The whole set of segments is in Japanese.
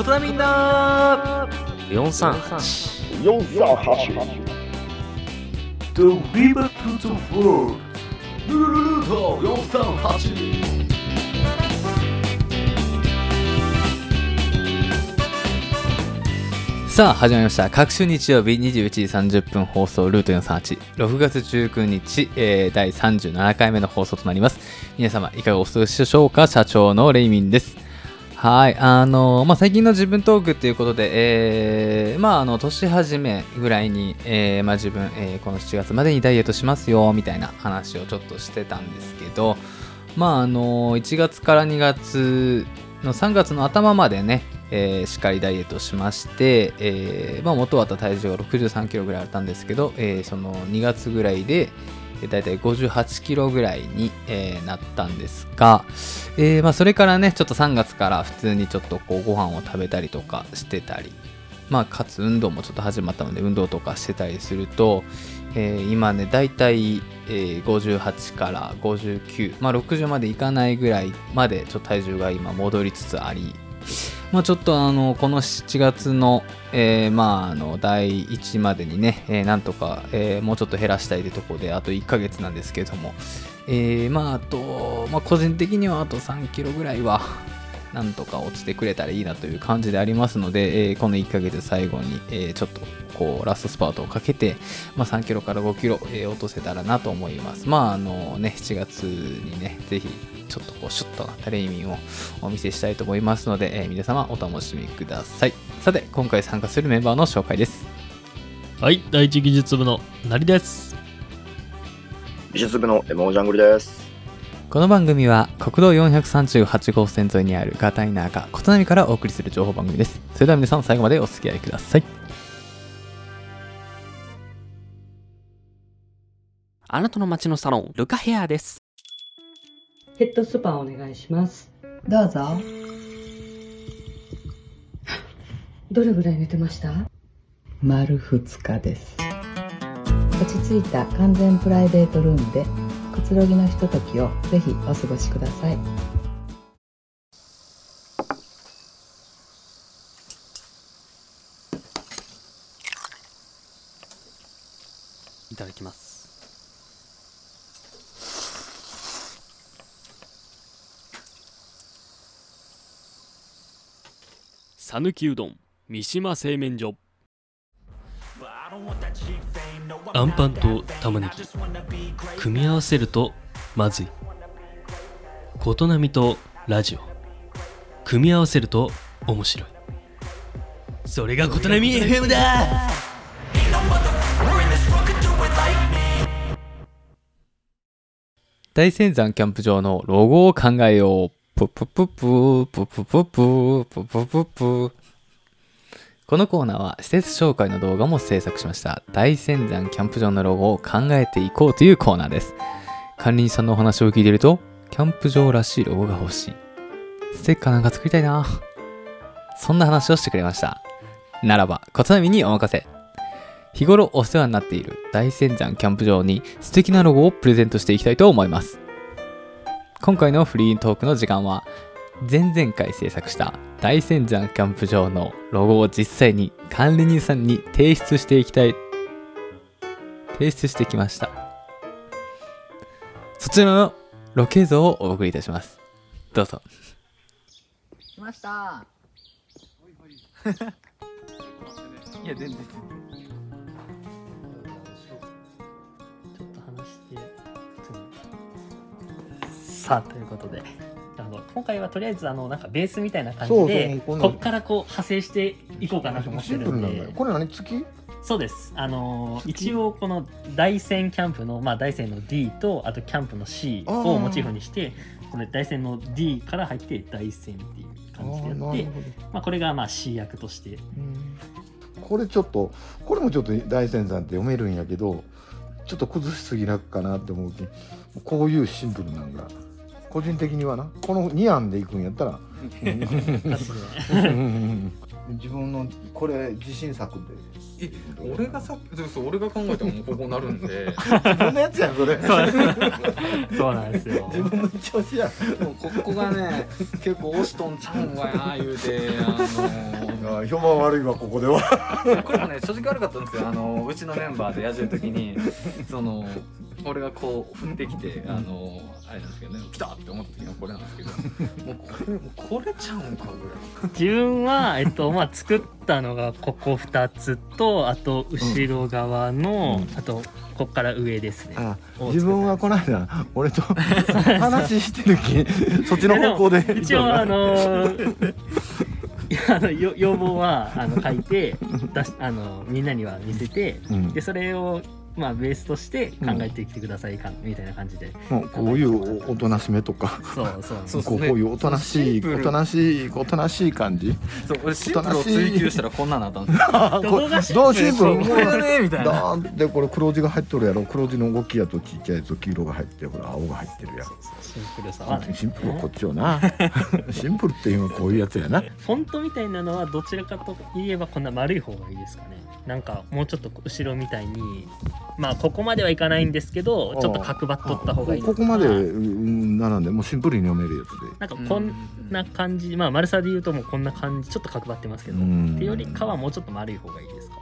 ことなみんな。438 438 The River to the World ルルルルート438さあ始まりました。各週日曜日21時30分放送ルート436月19日、えー、第37回目の放送となります。皆様いかがお過ごしでしょうか？社長のレイミンですはい、あのまあ、最近の自分トークっていうことで、えー、まあ、あの、年始めぐらいに、えー、まあ、自分、えー、この7月までにダイエットしますよ、みたいな話をちょっとしてたんですけど、まあ、あの1月から2月の3月の頭までね、えー、しっかりダイエットしまして、えーまあ、元は体重が63キロぐらいあったんですけど、えー、その2月ぐらいで、だいたい58キロぐらいに、えー、なったんですが、えー、まあ、それからね、ちょっと3月から普通にちょっとこうご飯を食べたりとかしてたり、まあ、かつ運動もちょっと始まったので、運動とかしてたりすると、えー、今ね、だいたい、58から59、まあ、60までいかないぐらいまで、ちょっと体重が今戻りつつあり、まあ、ちょっとあのこの7月の、えー、まああの第1までにね、えー、なんとか、えー、もうちょっと減らしたいというところであと1ヶ月なんですけども、えー、まああと、まあ、個人的にはあと3キロぐらいはなんとか落ちてくれたらいいなという感じでありますので、えー、この1ヶ月最後に、えー、ちょっとこうラストスパートをかけて、まあ、3キロから5キロ、えー、落とせたらなと思います。まああのね、7月にね、ぜひちょっとこうシュッとなったレイミンをお見せしたいと思いますので、えー、皆様お楽しみください。さて、今回参加するメンバーの紹介です。はい、第一技術部のなりです。美術部のエモージャングルです。この番組は国道438号線沿いにあるガタイナーが琴波からお送りする情報番組です。それでは皆さん最後までお付き合いください。あなたの街のサロン、ルカヘアです。ヘッドスパお願いします。どうぞ。どれぐらい寝てました？丸2日です。落ち着いた完全プライベートルームでくつろぎのひとときをぜひお過ごしください。い讃岐うどん三島製麺所。あんパンと玉ねぎ。組み合わせるとまずい。琴波とラジオ。組み合わせると面白い。それが琴波 FM だ。大仙山キャンプ場のロゴを考えようぷぷぷぷぷぷぷぷぷぷぷぷこのコーナーは施設紹介の動画も制作しました。大仙山キャンプ場のロゴを考えていこうというコーナーです。管理人さんのお話を聞いているとキャンプ場らしいロゴが欲しい。ステッカーなんか作りたいな。そんな話をしてくれました。ならば小津波にお任せ。日頃お世話になっている大仙山キャンプ場に素敵なロゴをプレゼントしていきたいと思います。今回のフリートークの時間は前々回制作した大仙山キャンプ場のロゴを実際に管理人さんに提出していきたい提出してきました。そちらのロケ像をお送りいたします。どうぞ。来ました。いや全然さあということで。あの今回はとりあえずあのなんかベースみたいな感じでこっからこう派生していこうかなと思ってるんで。これ何月？そうです。あの一応この大山キャンプの、まあ、大山の D とあとキャンプの C をモチーフにしてこれ大山の D から入って大山っていう感じでやってまあ、これがまあ C 役として。これちょっとこれもちょっと大山さんって読めるんやけどちょっと崩しすぎなくかなって思うけこういうシンプルなんが個人的にはな。この2案で行くんやったら。自分のこれ自信作で。え俺がさそう俺が考えたらもうここなるんで。自分のやつやんそれ。そう。なんですよ。自分の調子やもうここがね結構押しとんちゃうんわや言うてあのあ評判悪いわここでは。これもね正直悪かったんですよ。あのうちのメンバーでやってる時にその俺がこう振ってきてあのあれなんですけどね来たって思った時はこれなんですけどもうこれもうこれちゃうんかぐ自分は、えっとまあ、作ったのがここ2つとあと後ろ側の、あとここから上ですね。自分はこの間俺と 話してる気そっちの方向で。一応あのー あのよ要望はあの書いて出しあのみんなには見せてうん。でそれをまあベースとして考えてきてくださいか、みたいな感じで。もうこういうおおとなしめとか。そうそ う。そうこうこういうおとなしいおとなしいおとなしい感じ。そう俺シンプルを追求したらこんなんなったんですよ。あ どこがシンプル？どうシンプル？これだねみたいな。だでこれ黒字が入っとるやろ。黒字の動きやとちっちゃいや黄色が入ってほら青が入ってるやん。シンプルさ。はシンプルはこっちよな。シンプルっていうのはこういうやつやな。フォントみたいなのはどちらかといえばこんな丸い方がいいですかね。なんかもうちょっと後ろみたいにまあここまではいかないんですけどちょっと角張っとった方がいい。ここまでうん並んでもうシンプルに読めるやつ。でなんかこんな感じ。まあ丸さで言うともうこんな感じちょっと角張ってますけどうん。ってよりかはもうちょっと丸い方がいいですか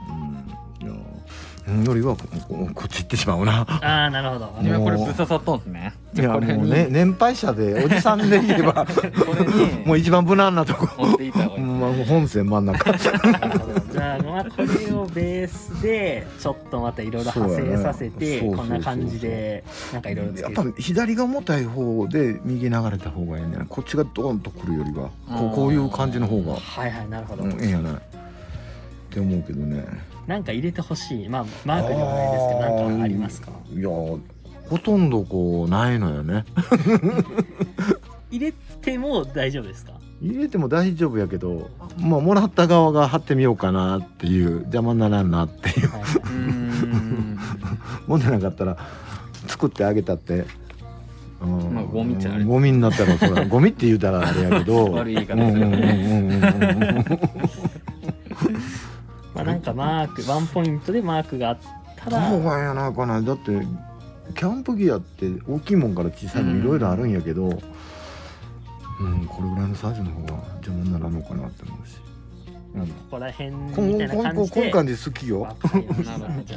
よりはこここっち行ってしまうな。ああなるほど。今これぶっ刺さったんですね。いやこれにもうね年配者でおじさんで言えばこれにもう一番無難なとこ。持っていった方がいいうんまあ本線真ん中。なるほど。じゃあまあこれをベースでちょっとまたいろいろ派生させてねこんな感じでなんかいろいろつやっぱ左が重たい方で右流れた方がいいんじゃない？こっちがドーンとくるよりはこうこういう感じの方が。はいはいなるほど、うんいいんやない？って思うけどねなんか入れてほしい。まあマークではないですけどなんかありますか？いやほとんどこうないのよね。入れても大丈夫ですか？入れても大丈夫やけどまあもらった側が貼ってみようかなっていう邪魔にならんなっていう。はい。うん。もんでなかったら作ってあげたって、うん。まあゴミっちゃあれ。ゴミになったらそらゴミって言うたらあれやけど。悪い言い方ですようまあなんかマークワンポイントでマークがあったら。そうがやなかなだってキャンプギアって大きいもんから小さいのいろいろあるんやけど、うんこれぐらいのサイズの方が邪魔にならんのかなって思うし、うん、ここら辺こんみたいなこんこん感じでこん感じ好きよ。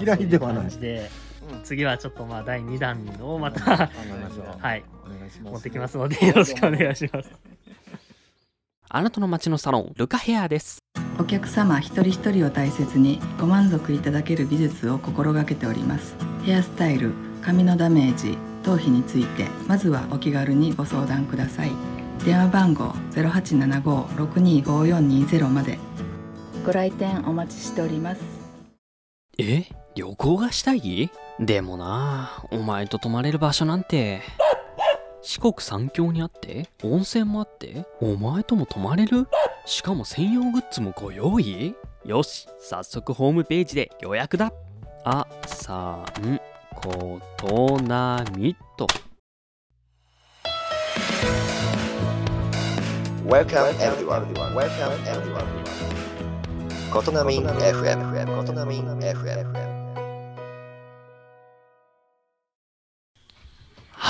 嫌いではない。次はちょっとまあ第2弾をまたはい。お願いします。持ってきますのでよろしくお願いします。あなたの街のサロンルカヘアですお客様一人一人を大切にご満足いただける技術を心がけております。ヘアスタイル髪のダメージ頭皮についてまずはお気軽にご相談ください。電話番号0875-625420まで。ご来店お待ちしております。え？旅行がしたい？でもなお前と泊まれる場所なんて。四国三峡にあって温泉もあってお前とも泊まれる？しかも専用グッズもご用意？よし早速ホームページで予約だあさんことなみと Welcome everyone. Welcome everyone. ことなみ FM。ことなみ FM。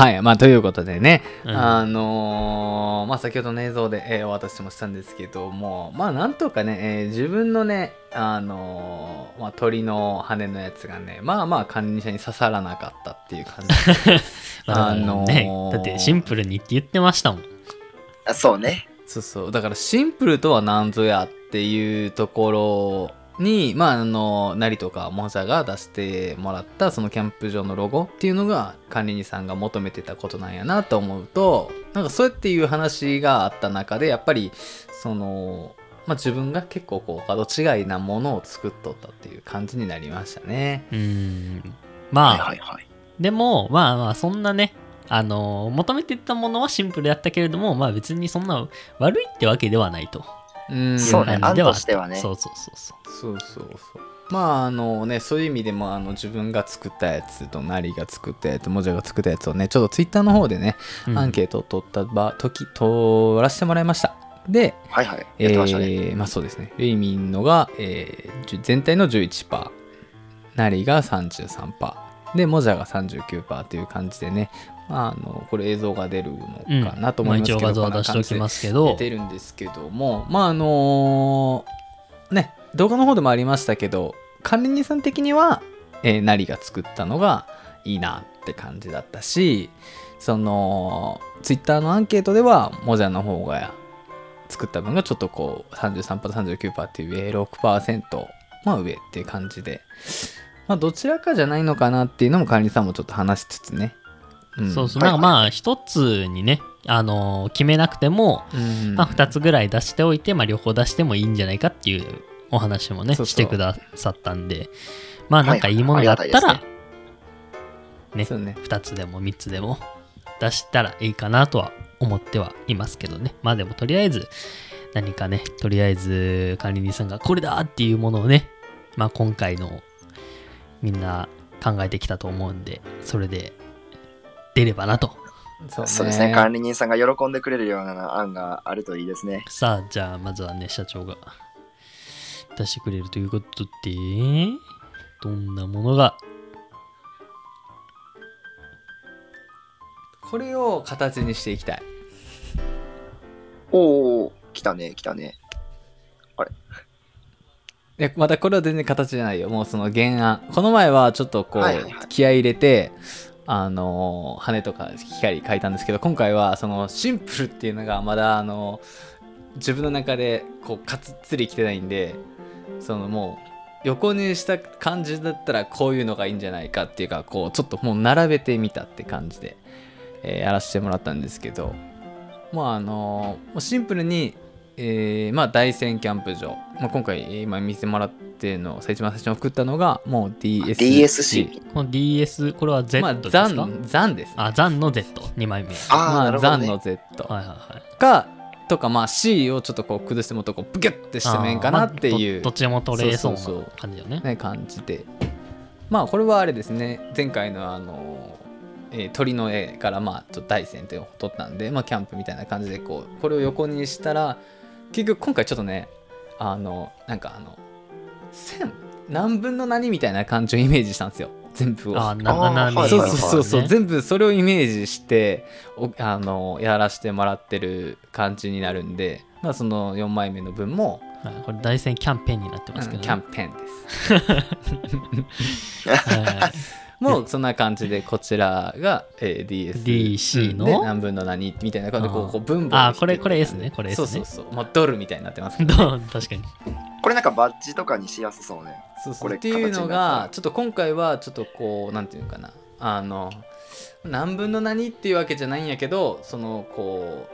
はい、まあということでね、うんあのーまあ先ほどの映像で、えーお渡しもしたんですけども、まあなんとかね、えー自分のね、あのーまあ鳥の羽のやつがね、まあまあ管理者に刺さらなかったっていう感じ。まああのーねだってシンプルにって言ってましたもんあそうね。そうそう。だからシンプルとは何ぞやっていうところに、まああの、なりとかモザが出してもらったそのキャンプ場のロゴっていうのが管理人さんが求めてたことなんやなと思うと、なんかそうやっていう話があった中で、やっぱりその、まあ自分が結構こう、角違いなものを作っとったっていう感じになりましたね。うーんまあ、いはい。でもまあまあそんなねあの求めてたものはシンプルやったけれどもまあ別にそんな悪いってわけではないとうん。そうね案としてはねそうそうそうそうそうそうそう。まああのねそういう意味でもあの自分が作ったやつとナリが作ったやつモジャが作ったやつをねちょっとツイッターの方でね、うんアンケートを取った場時取らせてもらいましたではいはい。やえってましたね。ーまあそうですねレイミンのが、えー全体の11%ナリが33%でモジャが39%という感じでね、まあ、あのこれ映像が出るのかなと思いますけど、まあ、一応画像は出しておきますけど。出てるんですけど。もまああのね動画の方でもありましたけど管理人さん的には、えー、ナリが作ったのがいいなって感じだったしそのツイッターのアンケートではモジャの方が作った分がちょっとこう 33%39% っていう上6%まあ上っていう感じで。まあどちらかじゃないのかなっていうのも管理さんもちょっと話しつつね、ん。そうそう。なんかまあ一つにねあのー決めなくても、うん。まあ、2つぐらい出しておいて、まあ、両方出してもいいんじゃないかっていうお話もねしてくださったんでまあなんかいいものがあったら、はいね。そうね。2つでも3つでも出したらいいかなとは思ってはいますけどね。まあでもとりあえず何かねとりあえず管理人さんがこれだっていうものをねまあ今回のみんな考えてきたと思うんでそれで出ればなと。そうそうですね。管理人さんが喜んでくれるような案があるといいですね。さあ、じゃあ、まずはね、社長が出してくれるということで、どんなものが、これを形にしていきたい。おお、来たね、来たね。いやまたこれは全然形じゃないよ。もうその原案。この前はちょっとこう、はいはいはい。気合い入れてあの羽とか光描いたんですけど今回はそのシンプルっていうのがまだあの自分の中でこうかつっつりきてないんでそのもう横にした感じだったらこういうのがいいんじゃないかっていうかこうちょっともう並べてみたって感じで、えーやらせてもらったんですけどまああのシンプルにえーまあ大山キャンプ場、まあ、今回えー今見せてもらってるのを一番最初に送ったのがもう DSC, DSC。この DS、これは Z まあですか、残残ですあ、残の Z、2枚目。はあまあ、なるほど、あ残のね。Z いはいはい。かとかまあ C をちょっとこう崩してもっとこうブキュッてしてもええんかなっていうまあどどっちでも取れそうそうそうな感じよね。ね感じでまあこれはあれですね前回のあの、えー鳥の絵からまあちょっと大山っていうのを撮ったんでまあキャンプみたいな感じでこうこれを横にしたら結局今回ちょっとねあのなんかあの線何分の何みたいな感じをイメージしたんですよ。全部を。あ、な、な、そうそうそうそう、ね。全部それをイメージしておあのやらせてもらってる感じになるんで、まあ、その4枚目の分も、はいこれ大戦キャンペーンになってますけど、うんキャンペーンです。はいもうそんな感じでこちらが、えー DS DC の？で何分の何みたいな感じでこうこう分母あこれこれ S ね。これ S ね。そうそうそう、まあ、ドルみたいになってます けど確かに。これなんかバッジとかにしやすそうね。そうそう。っていうのがら。ちょっと今回はちょっとこうなんていうのかな。あの何分の何っていうわけじゃないんやけどそのこ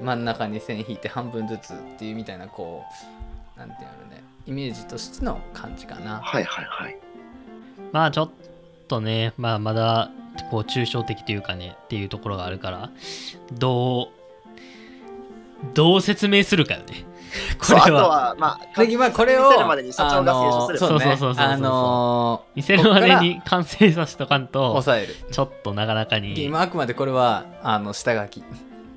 う真ん中に線引いて半分ずつっていうみたいなこうなんていうのねイメージとしての感じかな。はいはいはい。まあちょっとね、まあまだこう抽象的というかねっていうところがあるから、どう、どう説明するかよね。こそうあとれは。は、まあ、でまあこれを見せるまでに社長が清書する。あのそうそうそうそうそうあの見せるまでに完成させとかんと、抑えるちょっとなかなかに。今あくまでこれはあの下書き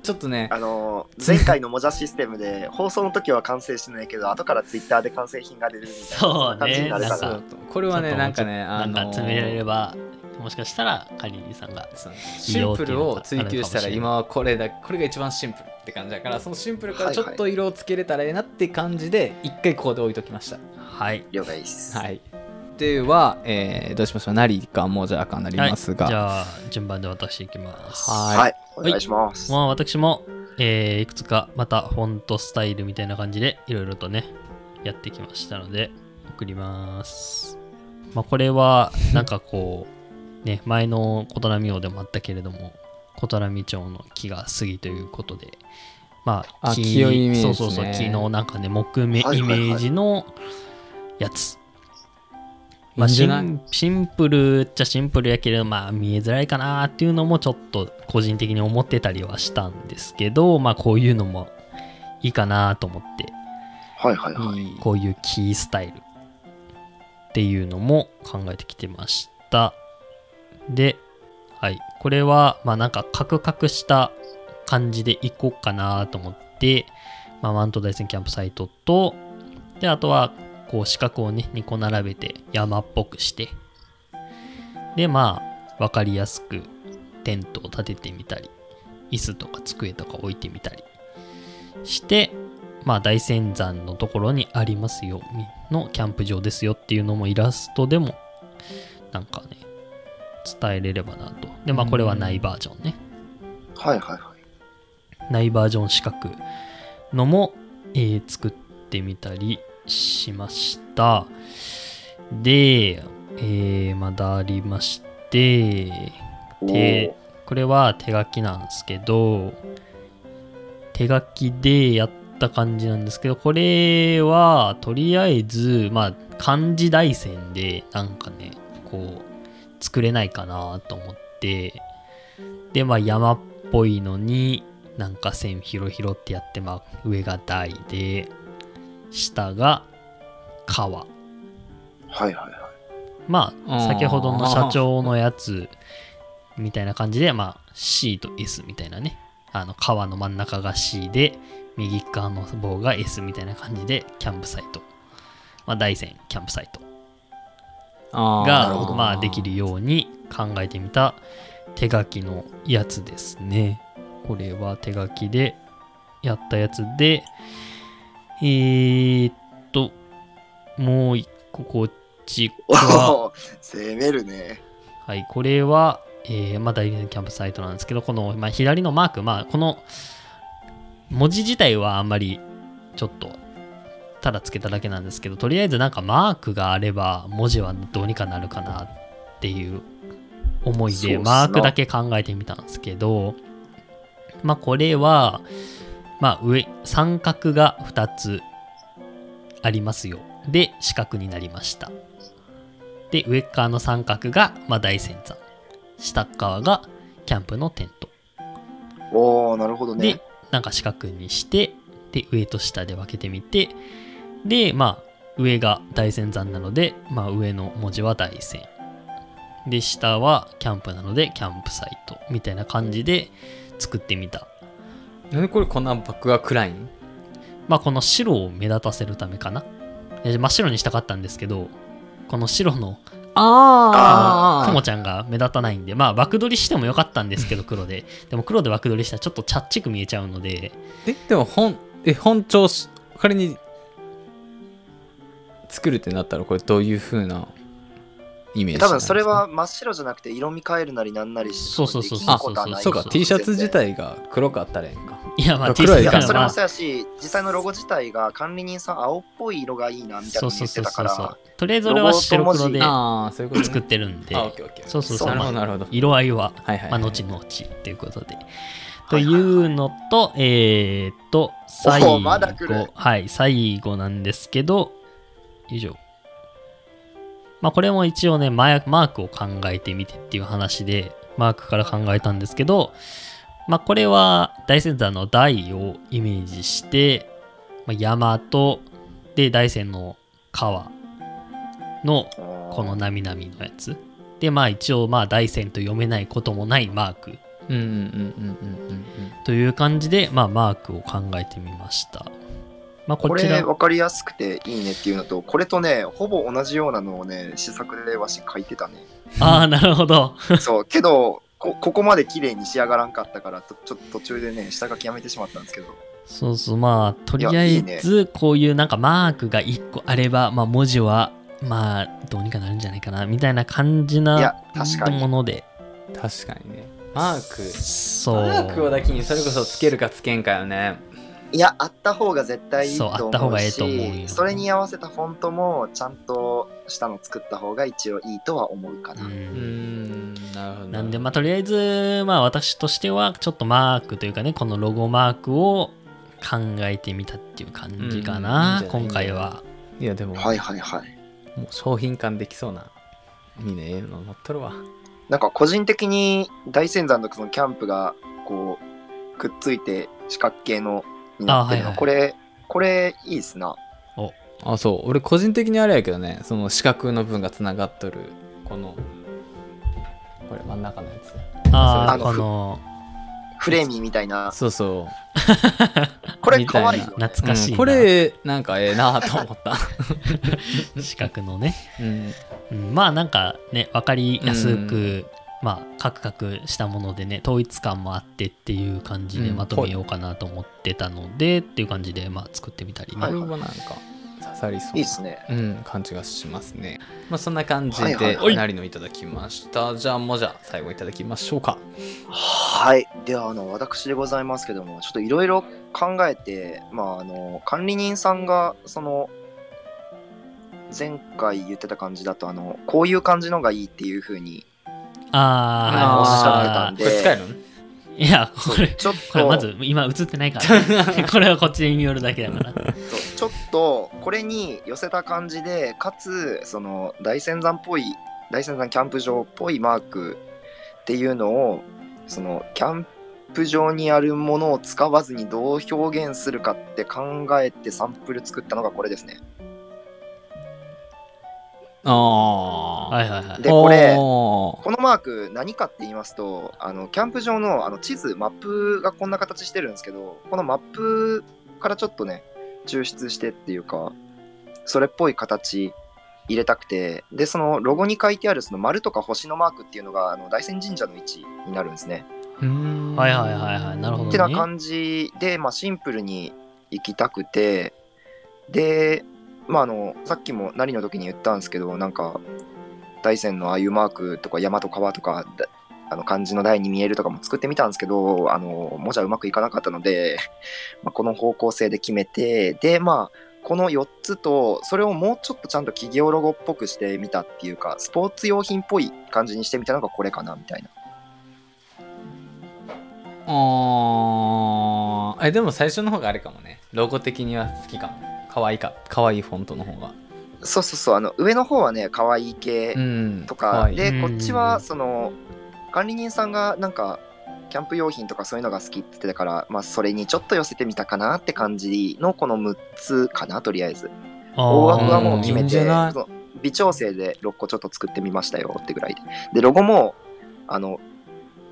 ちょっとねあのー前回のモジャシステムで放送の時は完成しないけど後からツイッターで完成品が出るみたいな感じになるから。かこれはねなんかねあのなんか詰められれば、もしかしたらカリーさんが。シンプルを追求したら今はこれだこれが一番シンプルって感じだからそのシンプルからちょっと色をつけれたらええなって感じで一回ここで置いときました。はい。了解です、はい。では、えーどうしましょう？ナリかもじゃあかなりますが、はい、じゃあ、順番で渡していきます。はい。はいお願いします、まあ私も、えーいくつかまたフォントスタイルみたいな感じでいろいろとね、やってきましたので、送ります。まあこれは、なんかこう、ね、前の琴波王でもあったけれども、琴波町の木が杉ということで、まあ、あ木ねそうそうそう、木のなんかね、木目イメはいはいはいージのやつ。まあ、シンシンプルっちゃシンプルやけど、まあ見えづらいかなっていうのもちょっと個人的に思ってたりはしたんですけど、まあこういうのもいいかなと思って、はいはいはいこういうキースタイルっていうのも考えてきてました。で、はい。これは、まあなんかカクカクした感じでいこうかなと思って、まあマウント大山キャンプサイトと、で、あとは、こう四角をね、2個並べて山っぽくして、で、まあ、わかりやすくテントを立ててみたり、椅子とか机とか置いてみたりして、まあ大仙山のところにありますよのキャンプ場ですよっていうのもイラストでもなんかね伝えれればなと。でまあこれはないバージョンね。はいはいはい。ないバージョン四角のも、えー作ってみたりしました。で、えーまだありましてでこれは手書きなんですけど手書きでやった感じなんですけどこれはとりあえずまあ漢字大線でなんかねこう作れないかなと思ってでまあ山っぽいのになんか線ヒロヒロってやってまあ上が大で下が川はいはいはい。まあ、先ほどの社長のやつみたいな感じで、まあ、C と S みたいなね、あの、川の真ん中が C で、右側の棒が S みたいな感じで、キャンプサイト。まあ、大山キャンプサイトがまあ、できるように考えてみた手書きのやつですね。これは手書きでやったやつで、えーっと、もう一個こっちは、攻めるね。はい、これは、えー、まあ、大キャンプサイトなんですけど、この、まあ、左のマーク、まあ、この文字自体はあんまりちょっと、ただつけただけなんですけど、とりあえずなんかマークがあれば文字はどうにかなるかなっていう思いで、マークだけ考えてみたんですけど、まあ、これは、まあ、上、三角が2つありますよ。で、四角になりました。で、上側の三角が、まあ、大仙山。下側がキャンプのテント。おおなるほどねで。、なんか四角にして、で、上と下で分けてみて、で、まあ、上が大仙山なので、まあ、上の文字は大仙。で、下はキャンプなので、キャンプサイト。みたいな感じで作ってみた。なんでこれこんなバックが暗いん？まあ、この白を目立たせるためかな。真っ白にしたかったんですけど、この白のあクモちゃんが目立たないんで、まあ、枠取りしてもよかったんですけど、黒で。でも黒で枠取りしたらちょっとチャッチく見えちゃうので、えでも本え本調子仮に作るってなったらこれどういう風なイメージ多分それは真っ白じゃなくて色味変えるなりなんなりしてそうそうそうできんことはないそうかそう T シャツ自体が黒かったらええんか。いや、まあ、あ T シ黒いかャツそれもそうやし実際のロゴ自体が管理人さん青っぽい色がいいなみたいなそうそうの言ってたかそうそうそうら。とりあえず俺は白黒でああそういうこと、ね、作ってるんで、あオッケーオッケー。そうそうそう。なるほど。まあなるほど色合いは、はいはい、はい、まあ、後々ということで。というのと、えーっと、最後、はい、最後なんですけど、以上。まあ、これも一応ね、マークを考えてみてっていう話で、マークから考えたんですけど、まあ、これは大仙山の大をイメージして、まあ、山と、で、大仙の川のこのなみなみのやつ。で、まあ一応、まあ大仙と読めないこともないマークという感じで、まあマークを考えてみました。まあここちら。れ、分かりやすくていいねっていうのとこれとねほぼ同じようなのをね試作でわし書いてたね。ああ、なるほど。そう。けどこここまで綺麗に仕上がらんかったからとちょっと途中でね下書きやめてしまったんですけど。そうそう、まあとりあえずこういうなんかマークが1個あれば、まあ文字は、まあどうにかなるんじゃないかな、みたいな感じいなや確かに。もので。確かにね。マーク。そう。マークをだけにそれこそつけるかつけんかよねいやあった方が絶対いいとそう思うしあった方がええと思うよ。それに合わせたフォントもちゃんとしたの作った方が一応いいとは思うかな、ううんなるほど。なんで、まあ、とりあえず、まあ、私としては、ちょっとマークというかね、このロゴマークを考えてみたっていう感じかうんいいんな、じゃない？今回は。いやでも、はいはいはい。もう商品化できそうなみんなええの乗っとるわ。なんか個人的に大仙山のそのキャンプがこうくっついて四角形のになってるの、あはいはい。これこれいいっすな。あそう。俺個人的にあれやけどねその四角の分がつながっとるこのこれ真ん中のやつ。ああ、あの。この、フレーミーみたいな。そうそう。これみたいな可愛いよ、ね。懐かしいな。うんこれなんかええなと思った、四角のね。うん、うん、まあなんかね、わかりやすく、まあカクカクしたものでね、統一感もあってっていう感じでうんまとめようかなと思ってたので、っていう感じでまあ作ってみたりね。これもなんか刺さりそうないいっすね。うん、感じがしますね。まあそんな感じはいはいで、はいなりのいただきました。じゃあもうじゃあ最後いただきましょうか。はい。では、あの、私でございますけども、ちょっといろいろ考えて、まあ、あの、管理人さんが、その、前回言ってた感じだと、あの、こういう感じのがいいっていう風に、あー、あーおっしゃってはたんでこれ使えるのい。いや、これ、ちょっと、これまず今映ってないから、ね、これはこっちで見よるだけだから。ちょっとこれに寄せた感じでかつその大仙山っぽい大仙山キャンプ場っぽいマークっていうのをそのキャンプ場にあるものを使わずにどう表現するかって考えてサンプル作ったのがこれですね。ああ。はいはいはい。でこれマーク何かって言いますとあのキャンプ場のあの地図マップがこんな形してるんですけどこのマップからちょっとね抽出してっていうかそれっぽい形入れたくてでそのロゴに書いてあるその丸とか星のマークっていうのがあの大仙神社の位置になるんですね。うーんはいはいはいはい。なるほどね。ってな感じで、まあ、シンプルに行きたくてでまああのさっきも何の時に言ったんですけどなんか大山のああいうマークとか山と川とかあの漢字の台に見えるとかも作ってみたんですけどあのもじゃうまくいかなかったので、まあ、この方向性で決めてでまあこの4つとそれをもうちょっとちゃんと企業ロゴっぽくしてみたっていうかスポーツ用品っぽい感じにしてみたのがこれかなみたいなあえでも最初の方があれかもね。ロゴ的には好きかも。可愛いか。可愛いフォントの方が。そうそうそうあの上の方はね可愛い系うん。とかでうん。こっちはその管理人さんがなんかキャンプ用品とかそういうのが好きって言ってたから、まあ、それにちょっと寄せてみたかなって感じのこの6つかなとりあえず。大枠はもう決めてない。その微調整で6個ちょっと作ってみましたよってぐらいで。でロゴもあの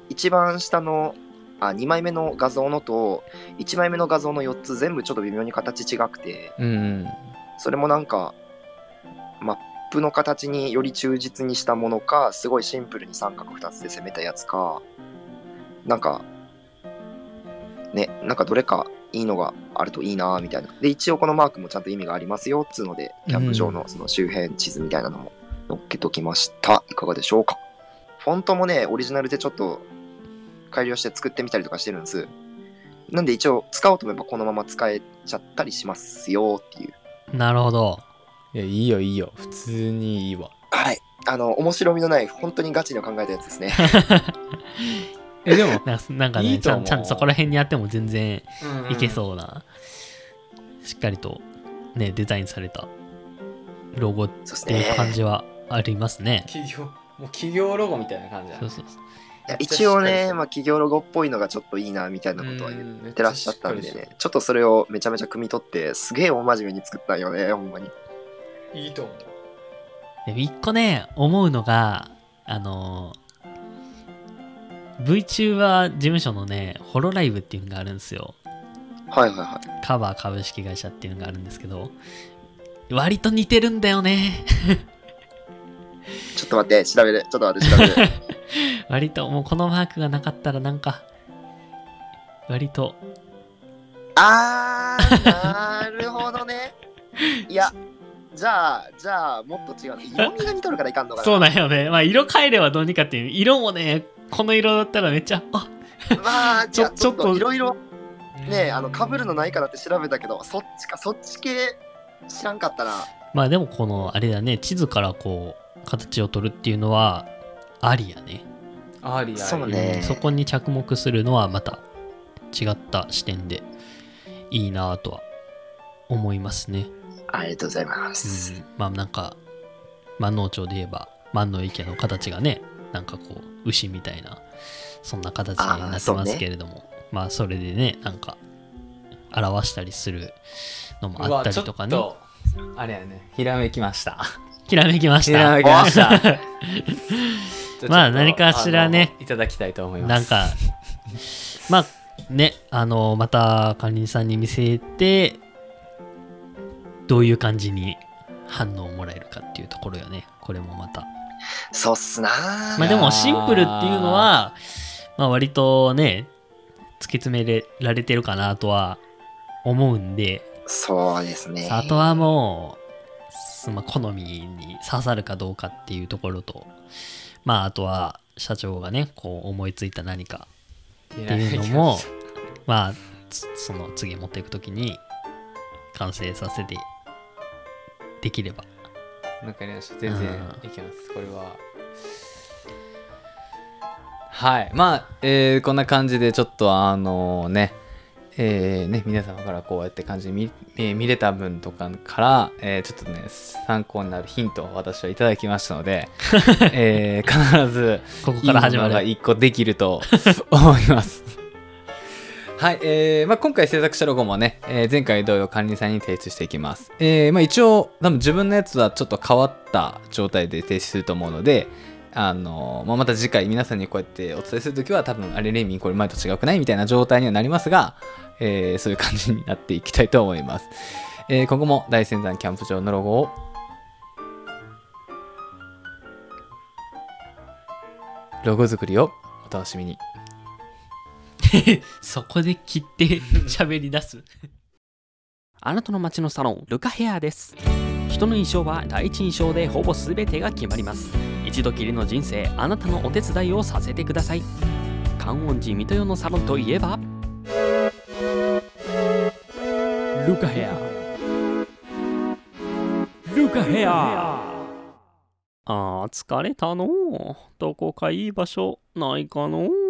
一番下のあ2枚目の画像のと1枚目の画像の4つ全部ちょっと微妙に形違くて。うんうん。それもなんかマップの形により忠実にしたものかすごいシンプルに三角2つで攻めたやつかなんかねなんかどれかいいのがあるといいなみたいな。で一応このマークもちゃんと意味がありますよっつうのでキャンプ場のその周辺地図みたいなのも載っけときました。いかがでしょうか？フォントもねオリジナルでちょっと改良して作ってみたりとかしてるんです。なんで一応使おうと思えばこのまま使えちゃったりしますよっていう。なるほど。いや、いいよいいよ。普通にいいわ。はい。あの、面白みのない、本当にガチの考えたやつですね。え、でも、なんかなんかねいいちゃんちゃんとそこら辺にやっても全然いけうそうな、しっかりとねデザインされたロゴっそうですていう感ね。じはありますねん。。企業、もう企業ロゴみたいな感じだねそうそうそういや一応ね、まあ、企業ロゴっぽいのがちょっといいな、みたいなことは言言ってらっしゃったんでね、ちょっとそれをめちゃめちゃ汲み取って、すげえ大真面目に作ったんよね、ほんまに。いいと思う。でも一個ね思うのがあの VTuber 事務所のねホロライブっていうのがあるんですよはいはいはい。カバー株式会社っていうのがあるんですけど割と似てるんだよねちょっと待って、調べる。ちょっと待って、調べる。割ともうこのマークがなかったらなんか割とあー、なるほどね。いや、じゃあ、じゃあ、もっと違う。色味が似とるからいかんのかな。そうなんよねまあ色変えればどうにかっていう色もねこの色だったらめっちゃあまあ、ちょちょっといろいろ、ね、あの、被るのないかなって調べたけど、そっちか、そっち系知らんかったな。まあでもこのあれだね地図からこう形を取るっていうのはありやねありあり。そうねそこに着目するのはまた違った視点でいいなぁとは思いますね。ありがとうございます。うん、まあなんか万能町で言えば万能池の形がねなんかこう牛みたいなそんな形になってますけれども、まあそれでねなんか表したりするのもあったりとかね。あれやね。ひらめきました。ひらめきましひらめたきました。まあ何かしらねいただきたいと思います。なんかまあねあのまた管理人さんに見せてどういう感じに反応をもらえるかっていうところよね。これもまた。そうっすなまあでもシンプルっていうのはまあ割とね突き詰められてるかなとは思うんで。そうですね。あとはもうその好みに刺さるかどうかっていうところと。まああとは社長がねこう思いついた何かっていうのもまあつその次持っていくときに完成させてできれば。わかりました。全然うん。いけます。これは。はい。まあ、えーこんな感じでちょっとあのね。えーね皆様からこうやって感じで見,、えー見れた分とかから、えーちょっとね参考になるヒントを私はいただきましたので、えー必ずここから始まるが一個できると思います。はい、えーまあ、今回制作したロゴもね、えー前回同様管理さんに提出していきます。えーまあ、一応、多分自分のやつはちょっと変わった状態で提出すると思うので、あのまあ、また次回皆さんにこうやってお伝えするときは多分あれレミンこれ前と違くないみたいな状態にはなりますが、えーそういう感じになっていきたいと思います。えー今後も大仙山キャンプ場のロゴをロゴ作りをお楽しみに。そこで切って 喋り出す。あなたの街のサロンルカヘアです。人の印象は第一印象でほぼ全てが決まります。一度きりの人生あなたのお手伝いをさせてください。観音寺水戸代のサロンといえばルカヘア。ルカヘア。あー疲れたのうどこかいい場所ないかのう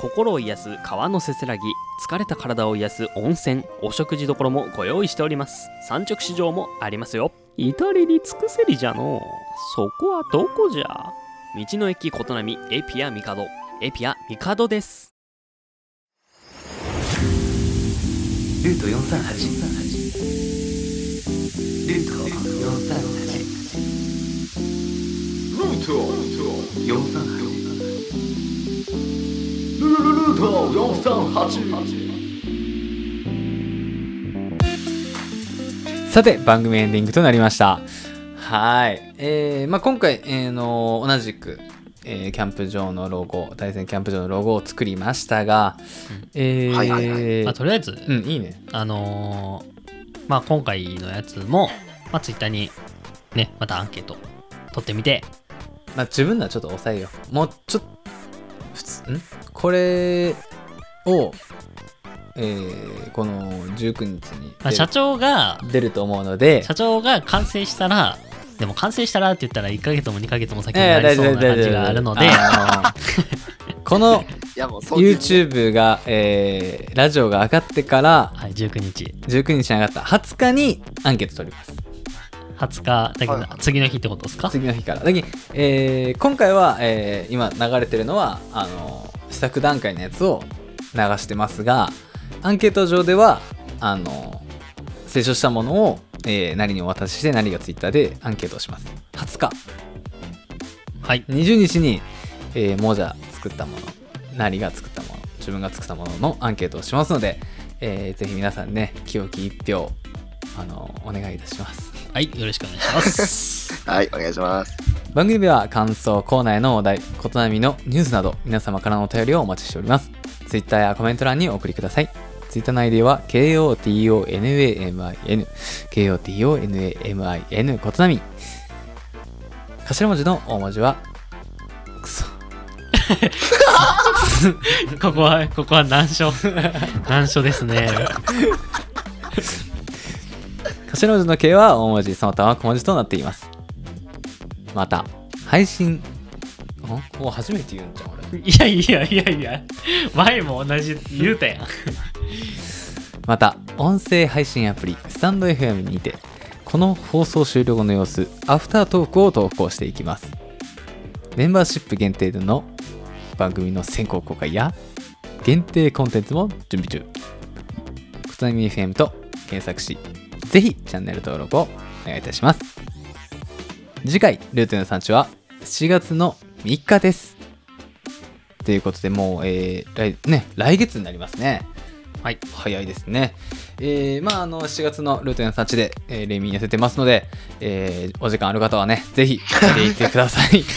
心を癒す川のせせらぎ疲れた体を癒す温泉お食事処もご用意しております。産直市場もありますよ。至れり尽くせりじゃの。そこはどこじゃ？道の駅琴波エピアミカド。エピアミカドです。ルート438ルート438ルート438ルルルルート438さて番組エンディングとなりました。はい。えーまあ、今回、えーの同じく、えーキャンプ場のロゴ大山キャンプ場のロゴを作りましたが、えーはいはいはい。まあ、とりあえず、うんいいね。あのーまあ今回のやつも、まあ、ツイッターにねまたアンケート取ってみて。まあ自分のはちょっと抑えよう。もうちょっと、普通、ん？これを、えーこの19日にまあ、社長が出ると思うので、社長が完成したらでも完成したらって言ったら1ヶ月も2ヶ月も先にえーなりそうな感じがあるので、この YouTube が、えーラジオが上がってからはい、19日。19日に上がった。20日にアンケート取ります。20日だけど、はい次の日ってことですか？次の日から。だけどえー今回は、えー今流れてるのはあの試作段階のやつを流してますがアンケート上ではあの清書したものを、えー何にお渡しして何が Twitter でアンケートをします。20日。はい。20日に、えー、モジャ作ったもの何が作ったもの自分が作ったもののアンケートをしますので、えーぜひ皆さんね清き一票あのお願いいたしますはいよろしくお願いします はい、お願いします。番組では感想、コーナーへのお題、異なみのニュースなど皆様からのお便りをお待ちしております。Twitter やコメント欄にお送りください。Twitter の ID は KOTONAMIN、KOTONAMIN、異なみ。頭文字の大文字は、くそ。ここはここは難所難所ですね頭文字の K は大文字、その他は小文字となっています。また、配信、んもう初めて言うんじゃん、俺。いやいやいやいや前も同じ言うたやん また音声配信アプリスタンド FM にてこの放送終了後の様子アフタートークを投稿していきますメンバーシップ限定での番組の先行公開や限定コンテンツも準備中「ことなみ FM」と検索しぜひチャンネル登録をお願いいたします。次回ルートの産地は7月の3日です。ということでもう、えー来ね、来月になりますね。はい。早いですね。えー、まあ、あの、7月のルート48で、えー、レミン痩せてますので、えー、お時間ある方はね、ぜひ、見ていってください。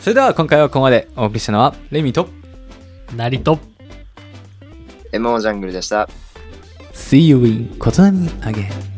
それでは、今回はここまで。お送りしたのは、レミと、なりと MO ジャングルでした。See you in ことなみ again.